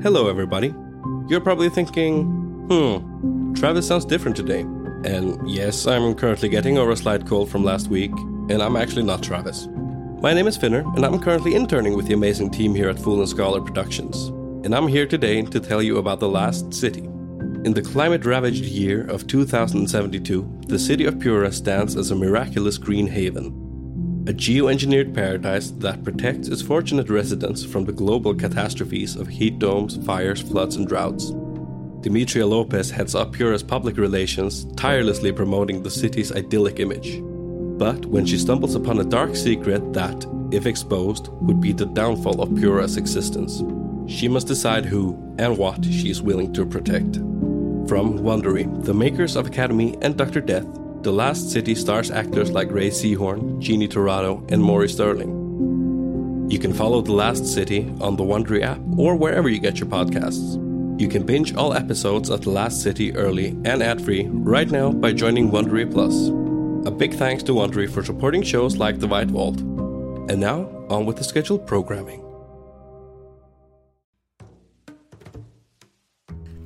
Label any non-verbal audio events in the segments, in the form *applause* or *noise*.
Hello, everybody. You're probably thinking, hmm, Travis sounds different today. And yes, I'm currently getting over a slight cold from last week, and I'm actually not Travis. My name is Finner, and I'm currently interning with the amazing team here at Fool and Scholar Productions. And I'm here today to tell you about The Last City. In the climate ravaged year of 2072, the city of Pura stands as a miraculous green haven, a geoengineered paradise that protects its fortunate residents from the global catastrophes of heat domes, fires, floods, and droughts. Demetria Lopez heads up Pura's public relations, tirelessly promoting the city's idyllic image. But when she stumbles upon a dark secret that, if exposed, would be the downfall of Pura's existence, she must decide who and what she is willing to protect. From Wondery, the makers of Academy and Dr. Death, the Last City stars actors like Rhea Seehorn, Jeannie Torrado, and Maury Sterling. You can follow The Last City on the Wondery app or wherever you get your podcasts. You can binge all episodes of The Last City early and ad-free right now by joining Wondery Plus. A big thanks to Wondery for supporting shows like The White Vault. And now, on with the scheduled programming.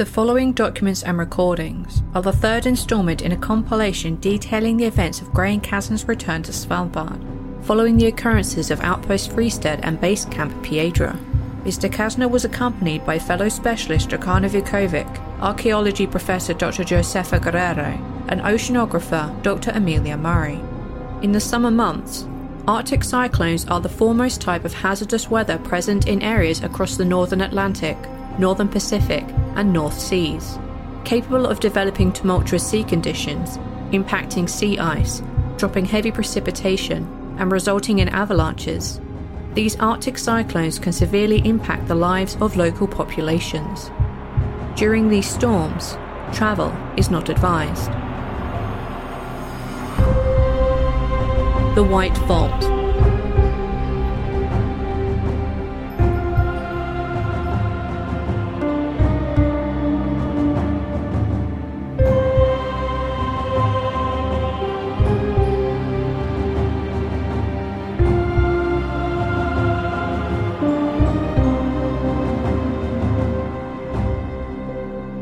The following documents and recordings are the third installment in a compilation detailing the events of Graham Casner's return to Svalbard, following the occurrences of Outpost Freestead and Base Camp Piedra. Mr. Casner was accompanied by fellow specialist Dragana Vukovic, archaeology professor Dr. Josefa Guerrero, and oceanographer Dr. Amelia Murray. In the summer months, Arctic cyclones are the foremost type of hazardous weather present in areas across the northern Atlantic, northern Pacific, and North Seas, capable of developing tumultuous sea conditions, impacting sea ice, dropping heavy precipitation, and resulting in avalanches. These Arctic cyclones can severely impact the lives of local populations. During these storms, travel is not advised. The White Vault.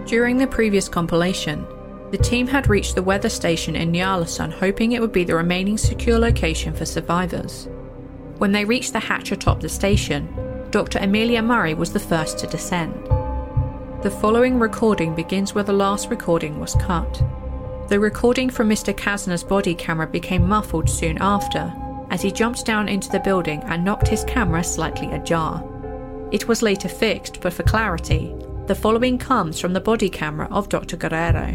During the previous compilation, the team had reached the weather station in Ny-Ålesund hoping it would be the remaining secure location for survivors. When they reached the hatch atop the station, Dr. Amelia Murray was the first to descend. The following recording begins where the last recording was cut. The recording from Mr. Casner's body camera became muffled soon after, as he jumped down into the building and knocked his camera slightly ajar. It was later fixed, but for clarity, the following comes from the body camera of Dr. Guerrero.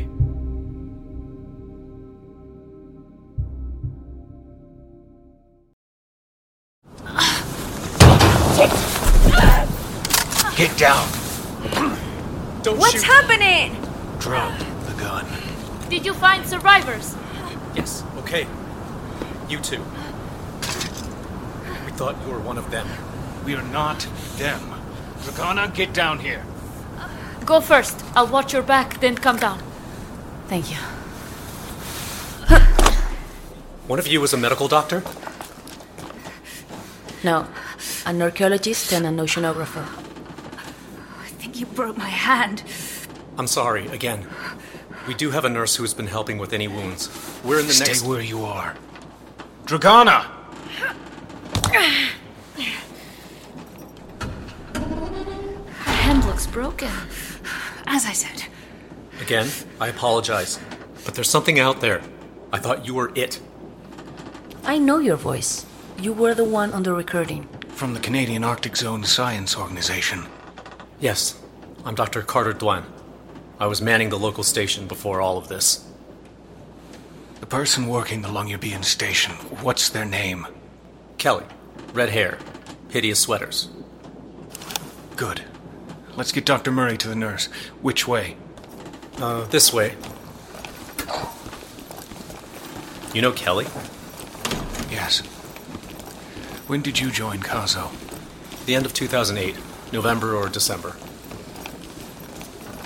Get down. Don't What's shoot. happening? Drop the gun. Did you find survivors? Yes, okay. You two. We thought you were one of them. We are not them. Dragana, get down here. Go first. I'll watch your back, then come down. Thank you. *laughs* One of you is a medical doctor? No, an archaeologist and an oceanographer. I think you broke my hand. I'm sorry, again. We do have a nurse who has been helping with any wounds. We're in the Stay next. where you are. Dragana! My hand looks broken. As I said, Again, I apologize. But there's something out there. I thought you were it. I know your voice. You were the one on the recording. From the Canadian Arctic Zone Science Organization. Yes, I'm Dr. Carter Duan. I was manning the local station before all of this. The person working the Longyearbyen station, what's their name? Kelly. Red hair. Hideous sweaters. Good. Let's get Dr. Murray to the nurse. Which way? Uh, this way. You know Kelly? Yes. When did you join Kazo? The end of 2008, November or December.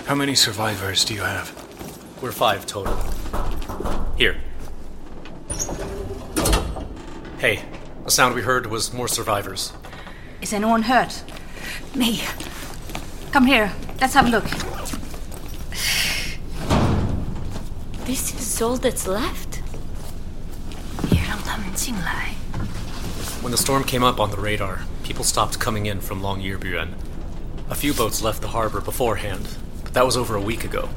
How many survivors do you have? We're five total. Here. Hey, the sound we heard was more survivors. Is anyone hurt? Me. Come here. Let's have a look. This is all that's left? When the storm came up on the radar, people stopped coming in from Longyearbyen. A few boats left the harbor beforehand, but that was over a week ago.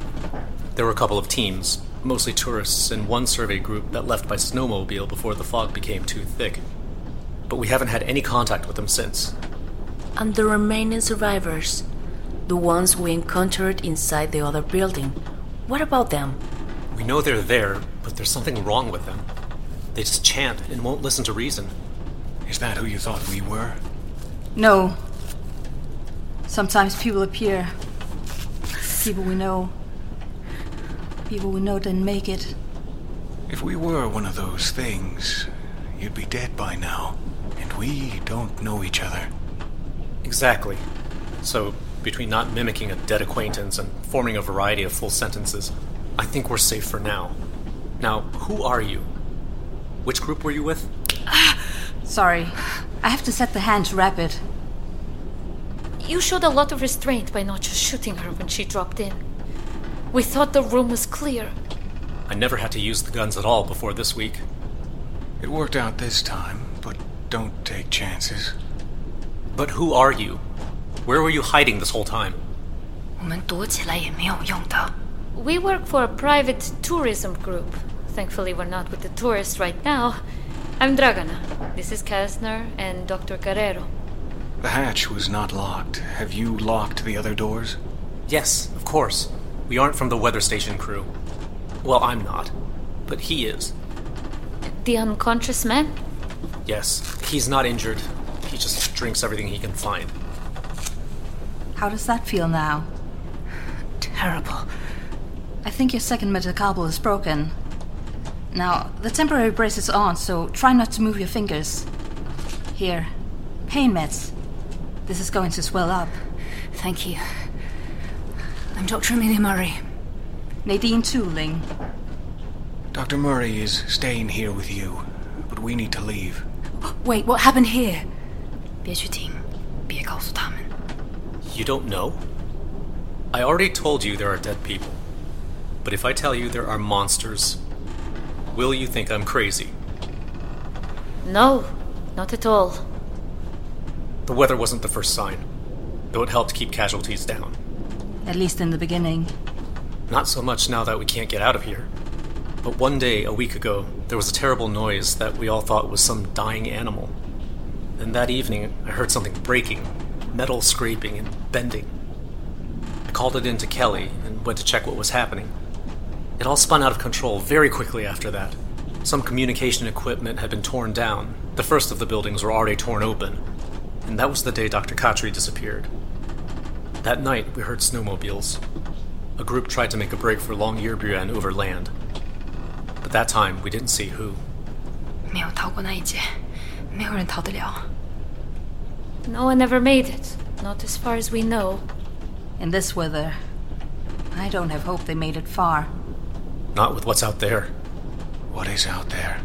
There were a couple of teams, mostly tourists, and one survey group that left by snowmobile before the fog became too thick. But we haven't had any contact with them since. And the remaining survivors? The ones we encountered inside the other building, what about them? We know they're there, but there's something wrong with them. They just chant and won't listen to reason. Is that who you thought we were? No. Sometimes people appear. People we know. People we know didn't make it. If we were one of those things, you'd be dead by now. And we don't know each other. Exactly. So, between not mimicking a dead acquaintance and forming a variety of full sentences, I think we're safe for now. Now, who are you? Which group were you with? *sighs* Sorry. I have to set the hand to wrap it. You showed a lot of restraint by not just shooting her when she dropped in. We thought the room was clear. I never had to use the guns at all before this week. It worked out this time, but don't take chances. But who are you? Where were you hiding this whole time? We work for a private tourism group. Thankfully, we're not with the tourists right now. I'm Dragana. This is Casner and Dr. Guerrero. The hatch was not locked. Have you locked the other doors? Yes, of course. We aren't from the weather station crew. Well, I'm not. But he is. The unconscious man? Yes. He's not injured. He just drinks everything he can find. How does that feel now? Terrible. I think your second metacarpal is broken. Now, the temporary brace is on, so try not to move your fingers. Here, pain meds. This is going to swell up. Thank you. I'm Dr. Amelia Murray. Nadine Teuling. Dr. Murray is staying here with you, but we need to leave. Wait, what happened here? Beatrice you don't know? I already told you there are dead people. But if I tell you there are monsters, will you think I'm crazy? No, not at all. The weather wasn't the first sign, though it helped keep casualties down. At least in the beginning. Not so much now that we can't get out of here. But one day, a week ago, there was a terrible noise that we all thought was some dying animal. And that evening, I heard something breaking, metal scraping and bending. I called it in to Kelly and went to check what was happening. It all spun out of control very quickly after that. Some communication equipment had been torn down. The first of the buildings were already torn open. And that was the day Dr. Khatri disappeared. That night, we heard snowmobiles. A group tried to make a break for Longyearbyen over land. But that time, we didn't see who. 没有逃过那一劫，没有人逃得了。 No one ever made it. Not as far as we know. In this weather, I don't have hope they made it far. Not with what's out there. What is out there?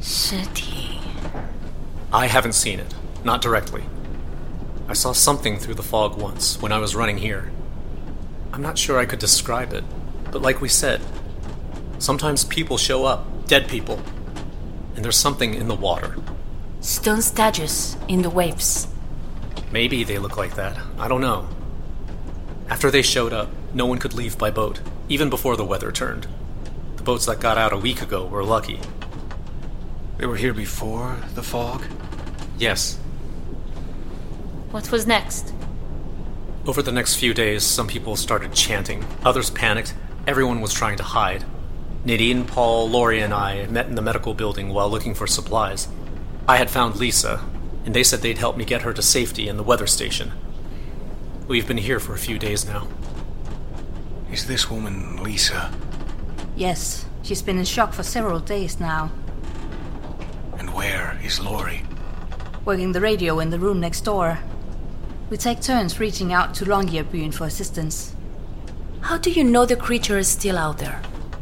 尸体。I haven't seen it. Not directly. I saw something through the fog once when I was running here. I'm not sure I could describe it, but like we said, sometimes people show up, dead people, and there's something in the water. Stone statues in the waves. Maybe they look like that. I don't know. After they showed up, no one could leave by boat, even before the weather turned. The boats that got out a week ago were lucky. They were here before the fog? Yes. What was next? Over the next few days, some people started chanting, others panicked, everyone was trying to hide. Nadine, Paul, Laurie, and I met in the medical building while looking for supplies. I had found Lisa, and they said they'd help me get her to safety in the weather station. We've been here for a few days now. Is this woman Lisa? Yes, she's been in shock for several days now, And where is Laurie? working the radio in the room next door. We take turns reaching out to Longyearbyen for assistance. How do you know the creature is still out there?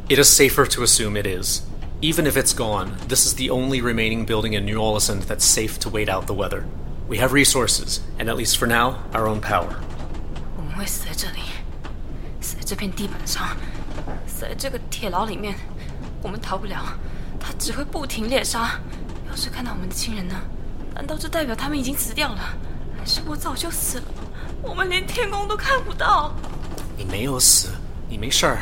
It is safer to assume it is. Even if it's gone, this is the only remaining building in Ny-Ålesund that's safe to wait out the weather. We have resources, and at least for now, our own power. 我们会死在这里，死在这片地板上，死在这个铁牢里面。我们逃不了，他只会不停猎杀。要是看到我们的亲人呢？难道这代表他们已经死掉了？还是我早就死了？我们连天空都看不到。你没有死，你没事儿，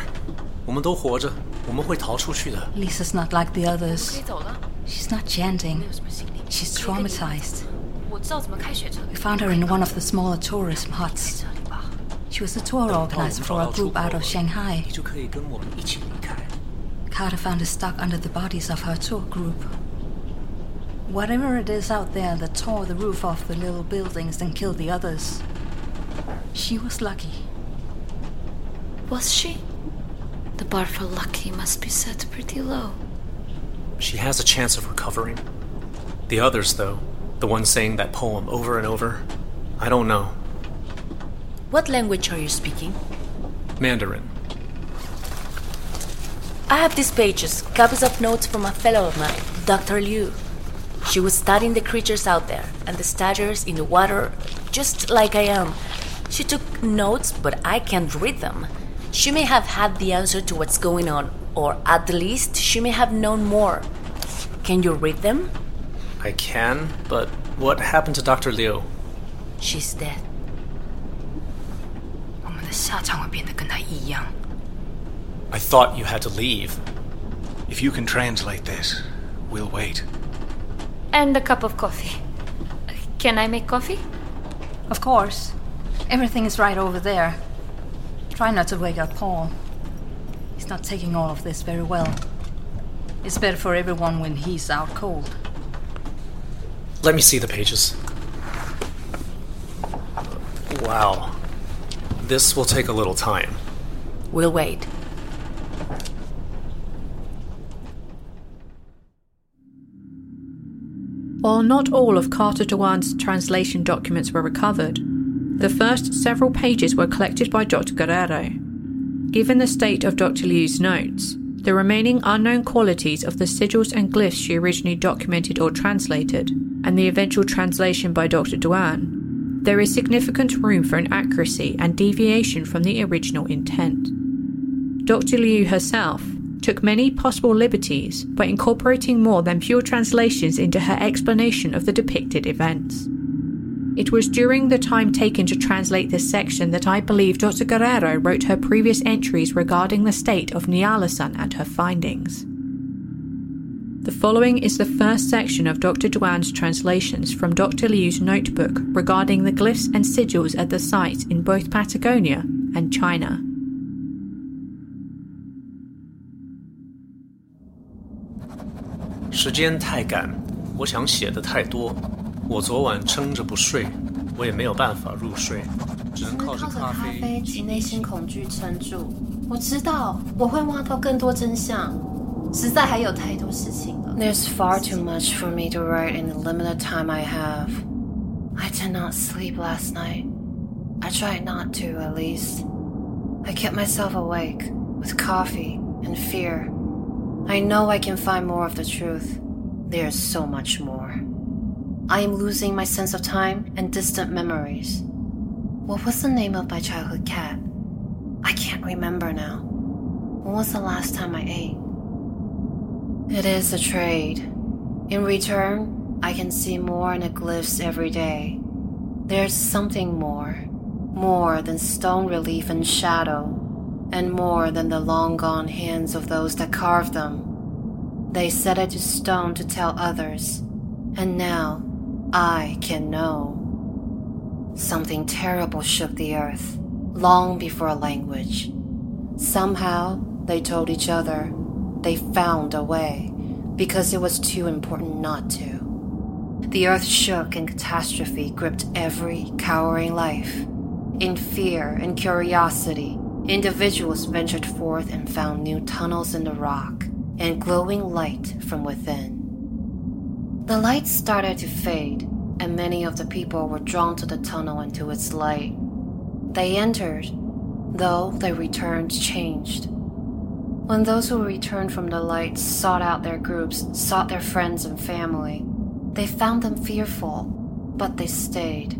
我们都活着。我们会逃出去的。 Lisa's not like the 可 others. 以走了， She's not chanting. 没有什么行李。 She's 可以跟你 traumatized. 我知道怎么开雪车。 We found her in one of the smaller tourism huts. 这里吧。 She was a tour organizer for a group out of Shanghai. 你就可以跟我们一起离开。 Carter found her stuck under the bodies of her tour group. Whatever it is out there that tore the roof off the little buildings and killed the others, she was lucky. Was she? The bar for lucky must be set pretty low. She has a chance of recovering. The others, though, the ones saying that poem over and over, I don't know. What language are you speaking? Mandarin. I have these pages, copies of notes from a fellow of mine, Dr. Liu. She was studying the creatures out there and the staggers in the water, just like I am. She took notes, but I can't read them. She may have had the answer to what's going on, or at the least, she may have known more. Can you read them? I can, but what happened to Dr. Liu? She's dead. 我们的下场会变得跟他一样。 I thought you had to leave. If you can translate this, we'll wait. And a cup of coffee. Can I make coffee? Of course. Everything is right over there. Try not to wake up Paul. He's not taking all of this very well. It's better for everyone when he's out cold. Let me see the pages. Wow. This will take a little time. We'll wait. While not all of Carter Duan's translation documents were recovered, the first several pages were collected by Dr. Guerrero. Given the state of Dr. Liu's notes, the remaining unknown qualities of the sigils and glyphs she originally documented or translated, and the eventual translation by Dr. Duan, there is significant room for inaccuracy and deviation from the original intent. Dr. Liu herself took many possible liberties by incorporating more than pure translations into her explanation of the depicted events. It was during the time taken to translate this section that I believe Dr. Guerrero wrote her previous entries regarding the state of Ny-Ålesund and her findings. The following is the first section of Dr. Duan's translations from Dr. Liu's notebook regarding the glyphs and sigils at the site in both Patagonia and China. Time 太赶，我想写的太多。我昨晚撑着不睡，我也没有办法入睡，只能靠着靠着咖咖啡啡及内心恐惧撑住。我知道我会挖到更多真相，实在还有太多事情了。There's far too much for me to write in the limited time I have. I did not sleep last night. I tried not to, at least. I kept myself awake with coffee and fear. I know I can find more of the truth. There's so much more. I am losing my sense of time and distant memories. What was the name of my childhood cat? I can't remember now. When was the last time I ate? It is a trade. In return, I can see more in the glyphs every day. There's something more. more than stone relief and shadow, and more than the long gone hands of those that carved them. They set it to stone to tell others, and now I can know. Something terrible shook the earth, long before language. Somehow, they told each other, they found a way, because it was too important not to. The earth shook and catastrophe gripped every cowering life. In fear and curiosity, individuals ventured forth and found new tunnels in the rock and glowing light from within. The lights started to fade, and many of the people were drawn to the tunnel and to its light. They entered, though they returned changed. When those who returned from the light sought out their groups, sought their friends and family, they found them fearful, but they stayed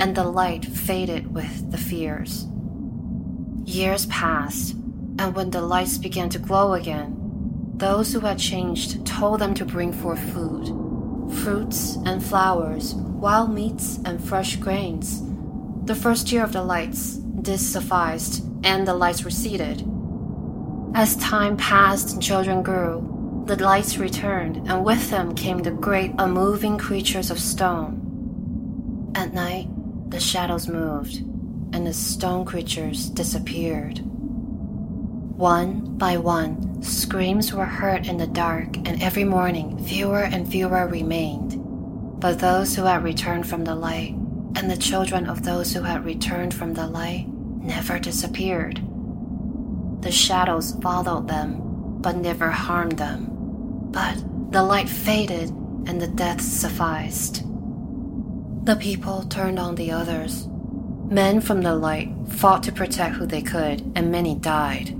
and the light faded with the fears. Years passed, and when the lights began to glow again, those who had changed told them to bring forth food fruits and flowers, wild meats and fresh grains. The first year of the lights, this sufficed, and the lights receded. As time passed and children grew, the lights returned, and with them came the great unmoving creatures of stone. At night, the shadows moved, and the stone creatures disappeared. One by one, screams were heard in the dark, and every morning fewer and fewer remained. But those who had returned from the light, and the children of those who had returned from the light, never disappeared. The shadows followed them, but never harmed them. But the light faded, and the death sufficed. The people turned on the others. Men from the light fought to protect who they could, and many died.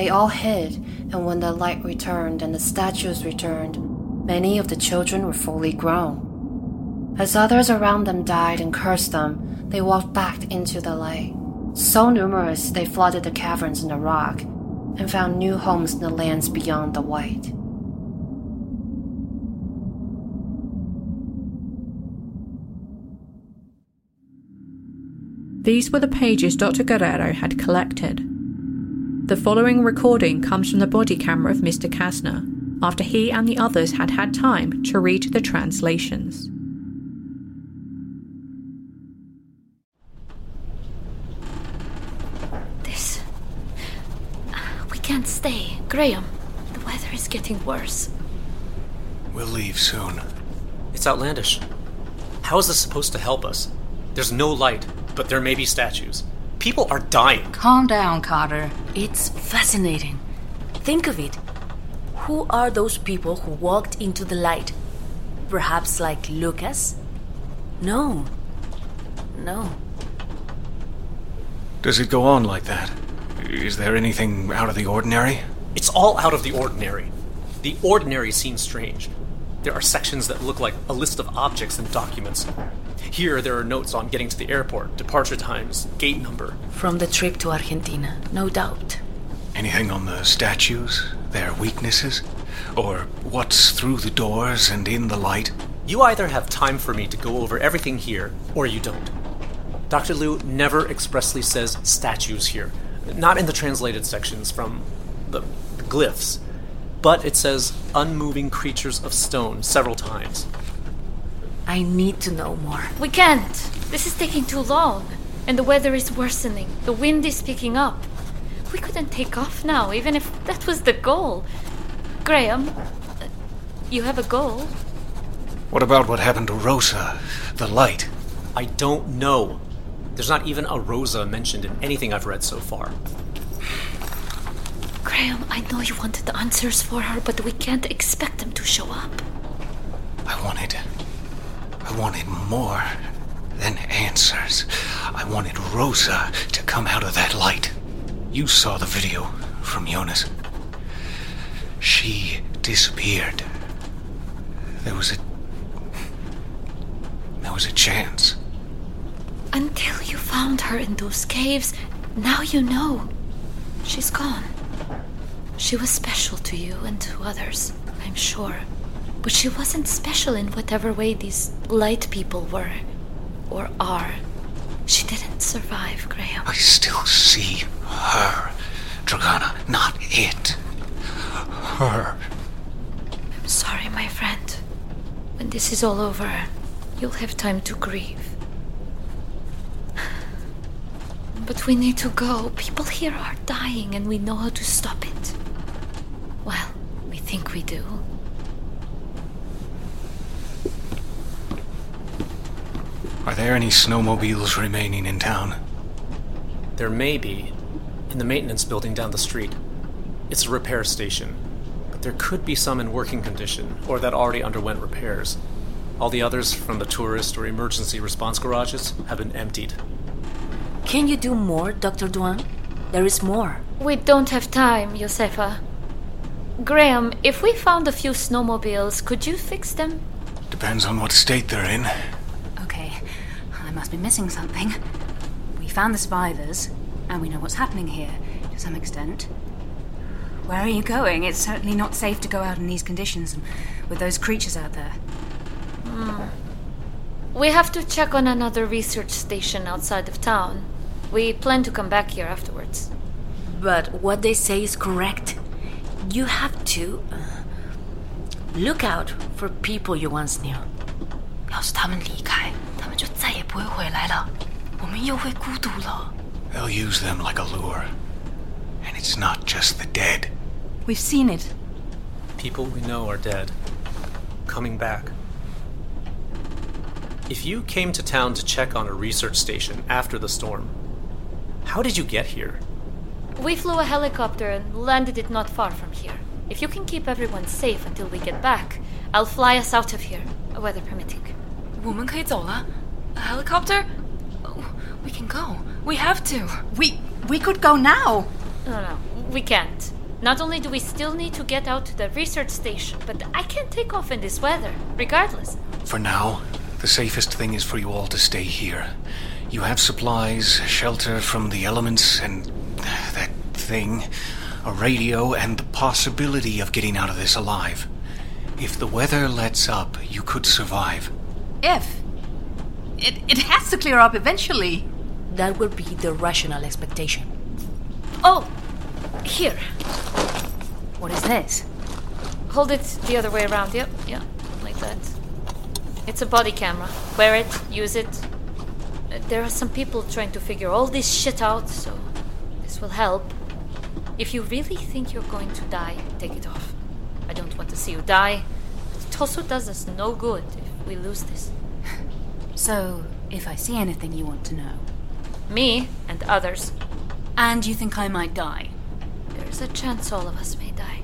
They all hid, and when the light returned and the statues returned, many of the children were fully grown. As others around them died and cursed them, they walked back into the light. So numerous they flooded the caverns in the rock and found new homes in the lands beyond the white. These were the pages Dr. Guerrero had collected. The following recording comes from the body camera of Mr. Casner after he and the others had had time to read the translations. This. Uh, we can't stay. Graham, the weather is getting worse. We'll leave soon. It's outlandish. How is this supposed to help us? There's no light, but there may be statues. People are dying. Calm down, Carter. It's fascinating. Think of it. Who are those people who walked into the light? Perhaps like Lucas? No. No. Does it go on like that? Is there anything out of the ordinary? It's all out of the ordinary. The ordinary seems strange. There are sections that look like a list of objects and documents. Here, there are notes on getting to the airport, departure times, gate number. From the trip to Argentina, no doubt. Anything on the statues? Their weaknesses? Or what's through the doors and in the light? You either have time for me to go over everything here, or you don't. Dr. Liu never expressly says statues here, not in the translated sections from the glyphs, but it says unmoving creatures of stone several times. I need to know more. We can't. This is taking too long. And the weather is worsening. The wind is picking up. We couldn't take off now, even if that was the goal. Graham, uh, you have a goal? What about what happened to Rosa? The light? I don't know. There's not even a Rosa mentioned in anything I've read so far. Graham, I know you wanted the answers for her, but we can't expect them to show up. I wanted. I wanted more than answers. I wanted Rosa to come out of that light. You saw the video from Jonas. She disappeared. There was a. There was a chance. Until you found her in those caves, now you know. She's gone. She was special to you and to others, I'm sure. But she wasn't special in whatever way these light people were or are. She didn't survive, Graham. I still see her, Dragana, not it. Her. I'm sorry, my friend. When this is all over, you'll have time to grieve. But we need to go. People here are dying, and we know how to stop it. Well, we think we do. Are there any snowmobiles remaining in town? There may be, in the maintenance building down the street. It's a repair station, but there could be some in working condition or that already underwent repairs. All the others from the tourist or emergency response garages have been emptied. Can you do more, Dr. Duan? There is more. We don't have time, Josefa. Graham, if we found a few snowmobiles, could you fix them? Depends on what state they're in Okay, I must be missing something. We found the survivors, and we know what's happening here, to some extent. Where are you going? It's certainly not safe to go out in these conditions and with those creatures out there. We have to check on another research station outside of town. We plan to come back here afterwards. But what they say is correct. You have to uh, look out for people you once knew. 要是他们离开，他们就再也 不会回来了，我们又会孤独了。 They'll use them like a lure. And it's not just the dead. We've seen it. People we know are dead. Coming back. If you came to town to check on a research station after the storm, how did you get here? We flew a helicopter and landed it not far from here. If you can keep everyone safe until we get back, I'll fly us out of here, weather permitting. 我们可以走了。 A helicopter? Oh, we can go. We have to. We we could go now. No, no, we can't. Not only do we still need to get out to the research station, but I can't take off in this weather, regardless. For now, the safest thing is for you all to stay here. You have supplies, shelter from the elements, and that thing, a radio, and the possibility of getting out of this alive. If the weather lets up, you could survive. If it it has to clear up eventually. That would be the rational expectation. Oh, here. What is this? Hold it the other way around. Yep, yeah, like that. It's a body camera. Wear it, use it. Uh, There are some people trying to figure all this shit out, so this will help. If you really think you're going to die, take it off. I don't want to see you die. It also does us no good if we lose this. So, if I see anything you want to know, Me and others. and you think I might die, There's a chance all of us may die.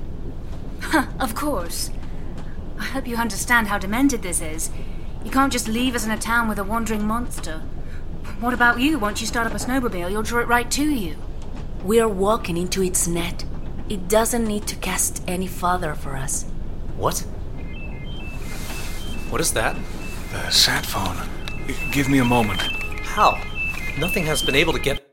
of course. I hope you understand how demented this is. You can't just leave us in a town with a wandering monster. What about you? Once you start up a snowmobile, you'll draw it right to you. We are walking into its net. It doesn't need to cast any farther for us. What? What is that? The sat phone. Give me a moment. How? Nothing has been able to get.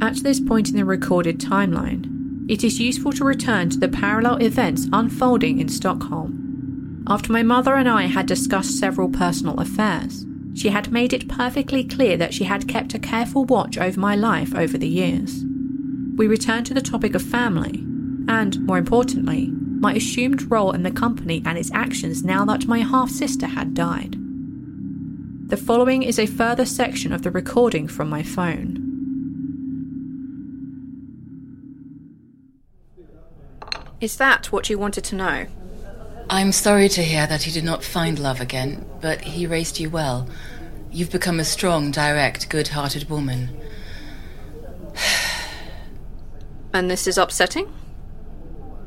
At this point in the recorded timeline, it is useful to return to the parallel events unfolding in Stockholm. After my mother and I had discussed several personal affairs, she had made it perfectly clear that she had kept a careful watch over my life over the years. We returned to the topic of family, and, more importantly, my assumed role in the company and its actions now that my half sister had died. The following is a further section of the recording from my phone. Is that what you wanted to know? I'm sorry to hear that he did not find love again, but he raised you well. You've become a strong, direct, good hearted woman. *sighs* And this is upsetting?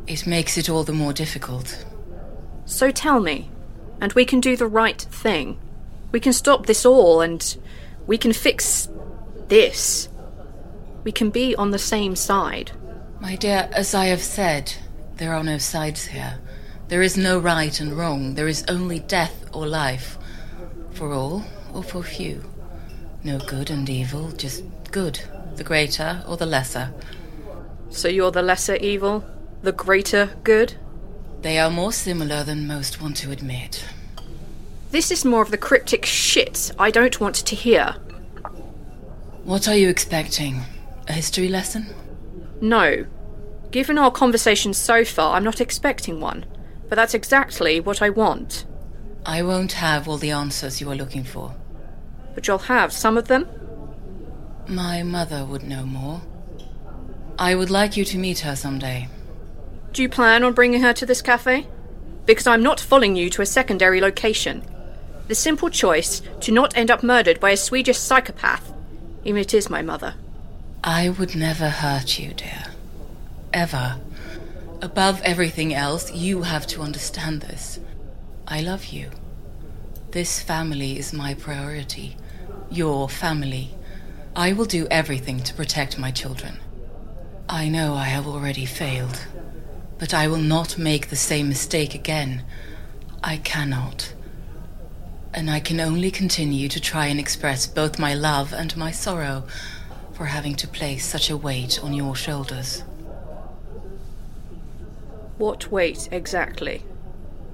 It makes it all the more difficult. So tell me, and we can do the right thing. We can stop this all, and we can fix this. We can be on the same side. My dear, as I have said, there are no sides here. There is no right and wrong. There is only death or life. For all or for few. No good and evil, just good. The greater or the lesser. So you're the lesser evil, the greater good? They are more similar than most want to admit. This is more of the cryptic shit I don't want to hear. What are you expecting? A history lesson? No. Given our conversation so far, I'm not expecting one. But that's exactly what I want. I won't have all the answers you are looking for. But you'll have some of them? My mother would know more. I would like you to meet her someday. Do you plan on bringing her to this cafe? Because I'm not following you to a secondary location. The simple choice to not end up murdered by a Swedish psychopath, even if it is my mother. I would never hurt you, dear. Ever. Above everything else, you have to understand this. I love you. This family is my priority. Your family. I will do everything to protect my children. I know I have already failed, but I will not make the same mistake again. I cannot. And I can only continue to try and express both my love and my sorrow for having to place such a weight on your shoulders. What weight exactly?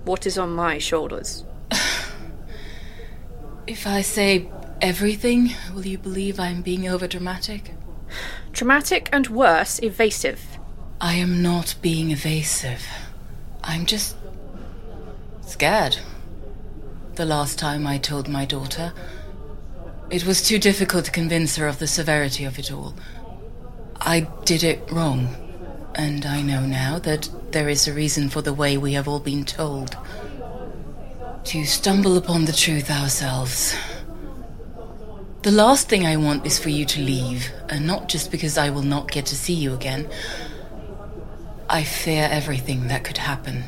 What is on my shoulders? *sighs* if I say everything, will you believe I'm being overdramatic? *sighs* Dramatic and worse, evasive. I am not being evasive. I'm just scared. The last time I told my daughter, it was too difficult to convince her of the severity of it all. I did it wrong. And I know now that there is a reason for the way we have all been told. To stumble upon the truth ourselves. The last thing I want is for you to leave, and not just because I will not get to see you again. I fear everything that could happen.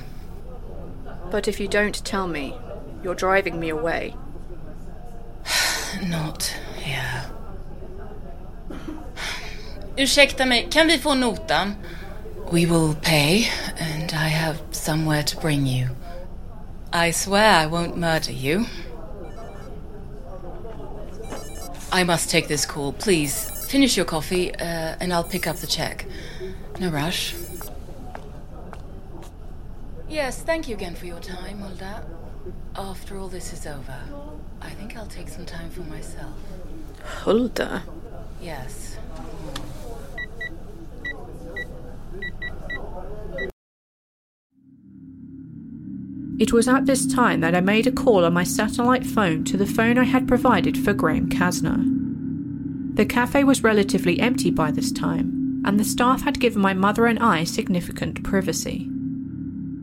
But if you don't tell me, you're driving me away. *sighs* not here. *sighs* Ursäkta mig, kan vi få notan? We will pay, and I have somewhere to bring you. I swear I won't murder you. I must take this call. Please, finish your coffee, uh, and I'll pick up the check. No rush. Yes, thank you again for your time, Hulda. After all this is over, I think I'll take some time for myself. Hulda? Yes. It was at this time that I made a call on my satellite phone to the phone I had provided for Graham Casner. The cafe was relatively empty by this time, and the staff had given my mother and I significant privacy.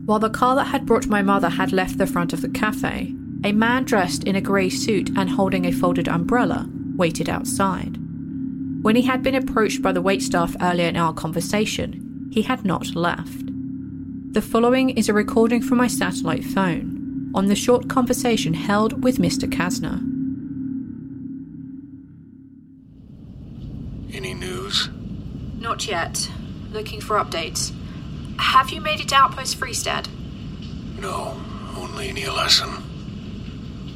While the car that had brought my mother had left the front of the cafe, a man dressed in a grey suit and holding a folded umbrella waited outside. When he had been approached by the waitstaff earlier in our conversation, he had not left. The following is a recording from my satellite phone on the short conversation held with Mr. Casner. Any news? Not yet. Looking for updates. Have you made it to Outpost Freestead? No, only Ny-Ålesund.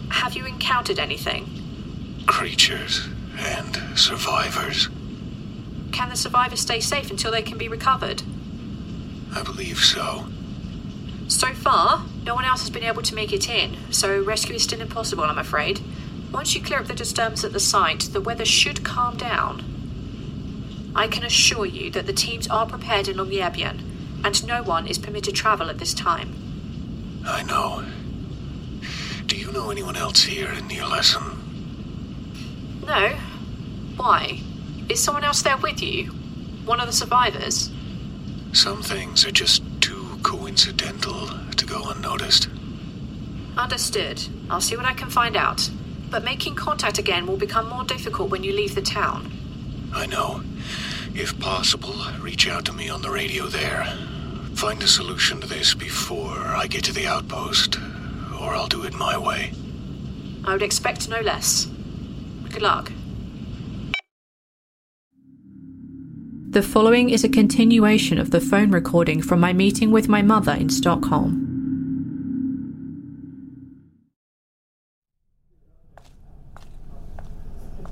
Have you encountered anything? Creatures and survivors. Can the survivors stay safe until they can be recovered? I believe so. So far, no one else has been able to make it in, so rescue is still impossible, I'm afraid. Once you clear up the disturbance at the site, the weather should calm down. I can assure you that the teams are prepared in Longyearbyen, and no one is permitted travel at this time. I know. Do you know anyone else here in Ny-Ålesund? No. Why? Is someone else there with you? One of the survivors? Some things are just too coincidental to go unnoticed. Understood. I'll see what I can find out. But making contact again will become more difficult when you leave the town. I know. If possible, reach out to me on the radio there. Find a solution to this before I get to the outpost, or I'll do it my way. I would expect no less. Good luck. The following is a continuation of the phone recording from my meeting with my mother in Stockholm.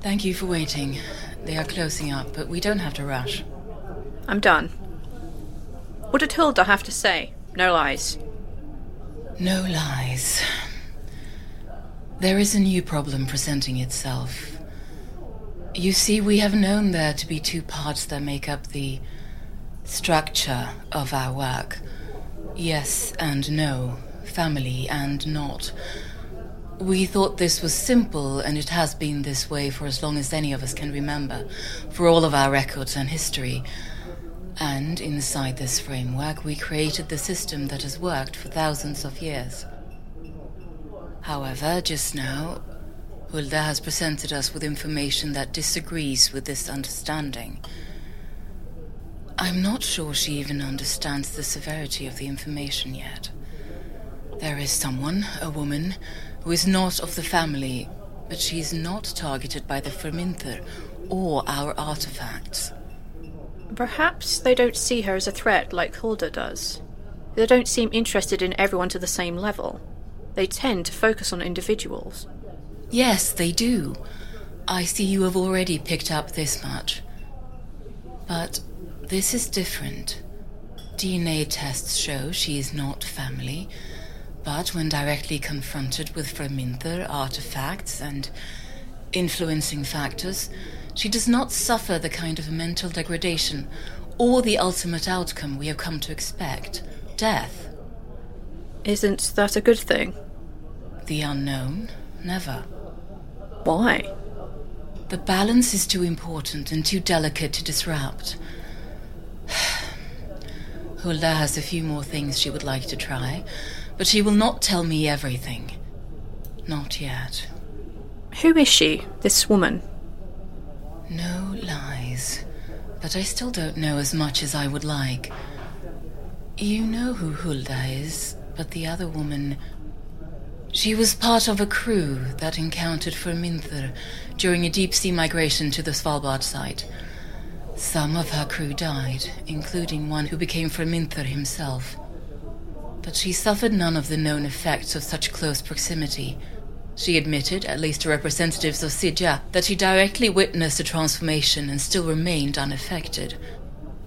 Thank you for waiting. They are closing up, but we don't have to rush. I'm done. What did Hilda have to say? No lies. No lies. There is a new problem presenting itself. You see, we have known there to be two parts that make up the structure of our work yes and no, family and not. We thought this was simple, and it has been this way for as long as any of us can remember, for all of our records and history. And inside this framework, we created the system that has worked for thousands of years. However, just now, Hulda has presented us with information that disagrees with this understanding. I'm not sure she even understands the severity of the information yet. There is someone, a woman, who is not of the family, but she is not targeted by the Verminther or our artifacts. Perhaps they don't see her as a threat like Hulda does. They don't seem interested in everyone to the same level. They tend to focus on individuals. Yes, they do. I see you have already picked up this much. But this is different. DNA tests show she is not family, but when directly confronted with Verminther artifacts and influencing factors, she does not suffer the kind of mental degradation or the ultimate outcome we have come to expect death. Isn't that a good thing? The unknown? Never. Why? The balance is too important and too delicate to disrupt. *sighs* Hulda has a few more things she would like to try, but she will not tell me everything. Not yet. Who is she, this woman? No lies. But I still don't know as much as I would like. You know who Hulda is, but the other woman. She was part of a crew that encountered Verminther during a deep sea migration to the Svalbard site. Some of her crew died, including one who became Verminther himself. But she suffered none of the known effects of such close proximity. She admitted, at least to representatives of Sidja, that she directly witnessed a transformation and still remained unaffected.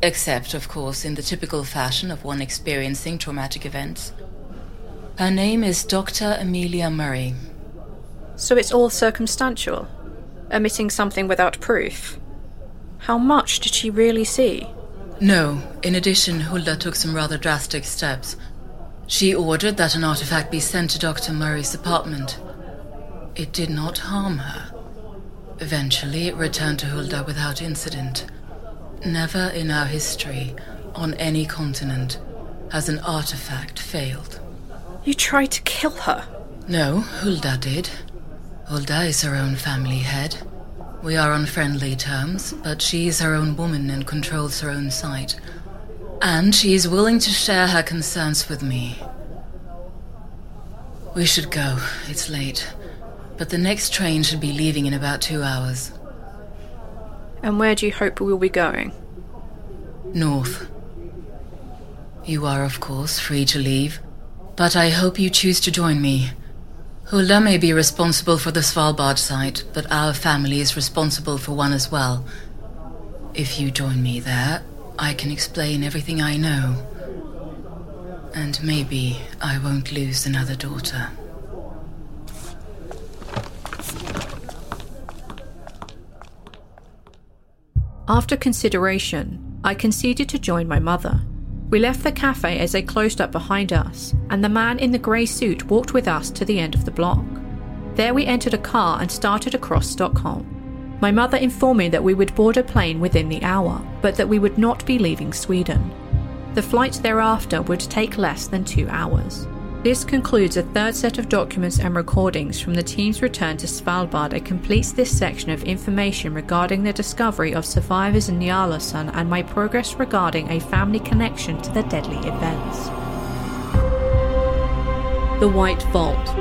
Except, of course, in the typical fashion of one experiencing traumatic events. Her name is Dr. Amelia Murray. So it's all circumstantial? Omitting something without proof? How much did she really see? No. In addition, Hulda took some rather drastic steps. She ordered that an artifact be sent to Dr. Murray's apartment. It did not harm her. Eventually, it returned to Hulda without incident. Never in our history, on any continent, has an artifact failed. You tried to kill her? No, Hulda did. Hulda is her own family head. We are on friendly terms, but she is her own woman and controls her own site. And she is willing to share her concerns with me. We should go. It's late. But the next train should be leaving in about two hours. And where do you hope we will be going? North. You are, of course, free to leave. But I hope you choose to join me. Hulda may be responsible for the Svalbard site, but our family is responsible for one as well. If you join me there, I can explain everything I know. And maybe I won't lose another daughter. After consideration, I conceded to join my mother. We left the cafe as they closed up behind us, and the man in the grey suit walked with us to the end of the block. There we entered a car and started across Stockholm. My mother informed me that we would board a plane within the hour, but that we would not be leaving Sweden. The flight thereafter would take less than two hours. This concludes a third set of documents and recordings from the team's return to Svalbard and completes this section of information regarding the discovery of survivors in Ny-Ålesund and my progress regarding a family connection to the deadly events. The White Vault.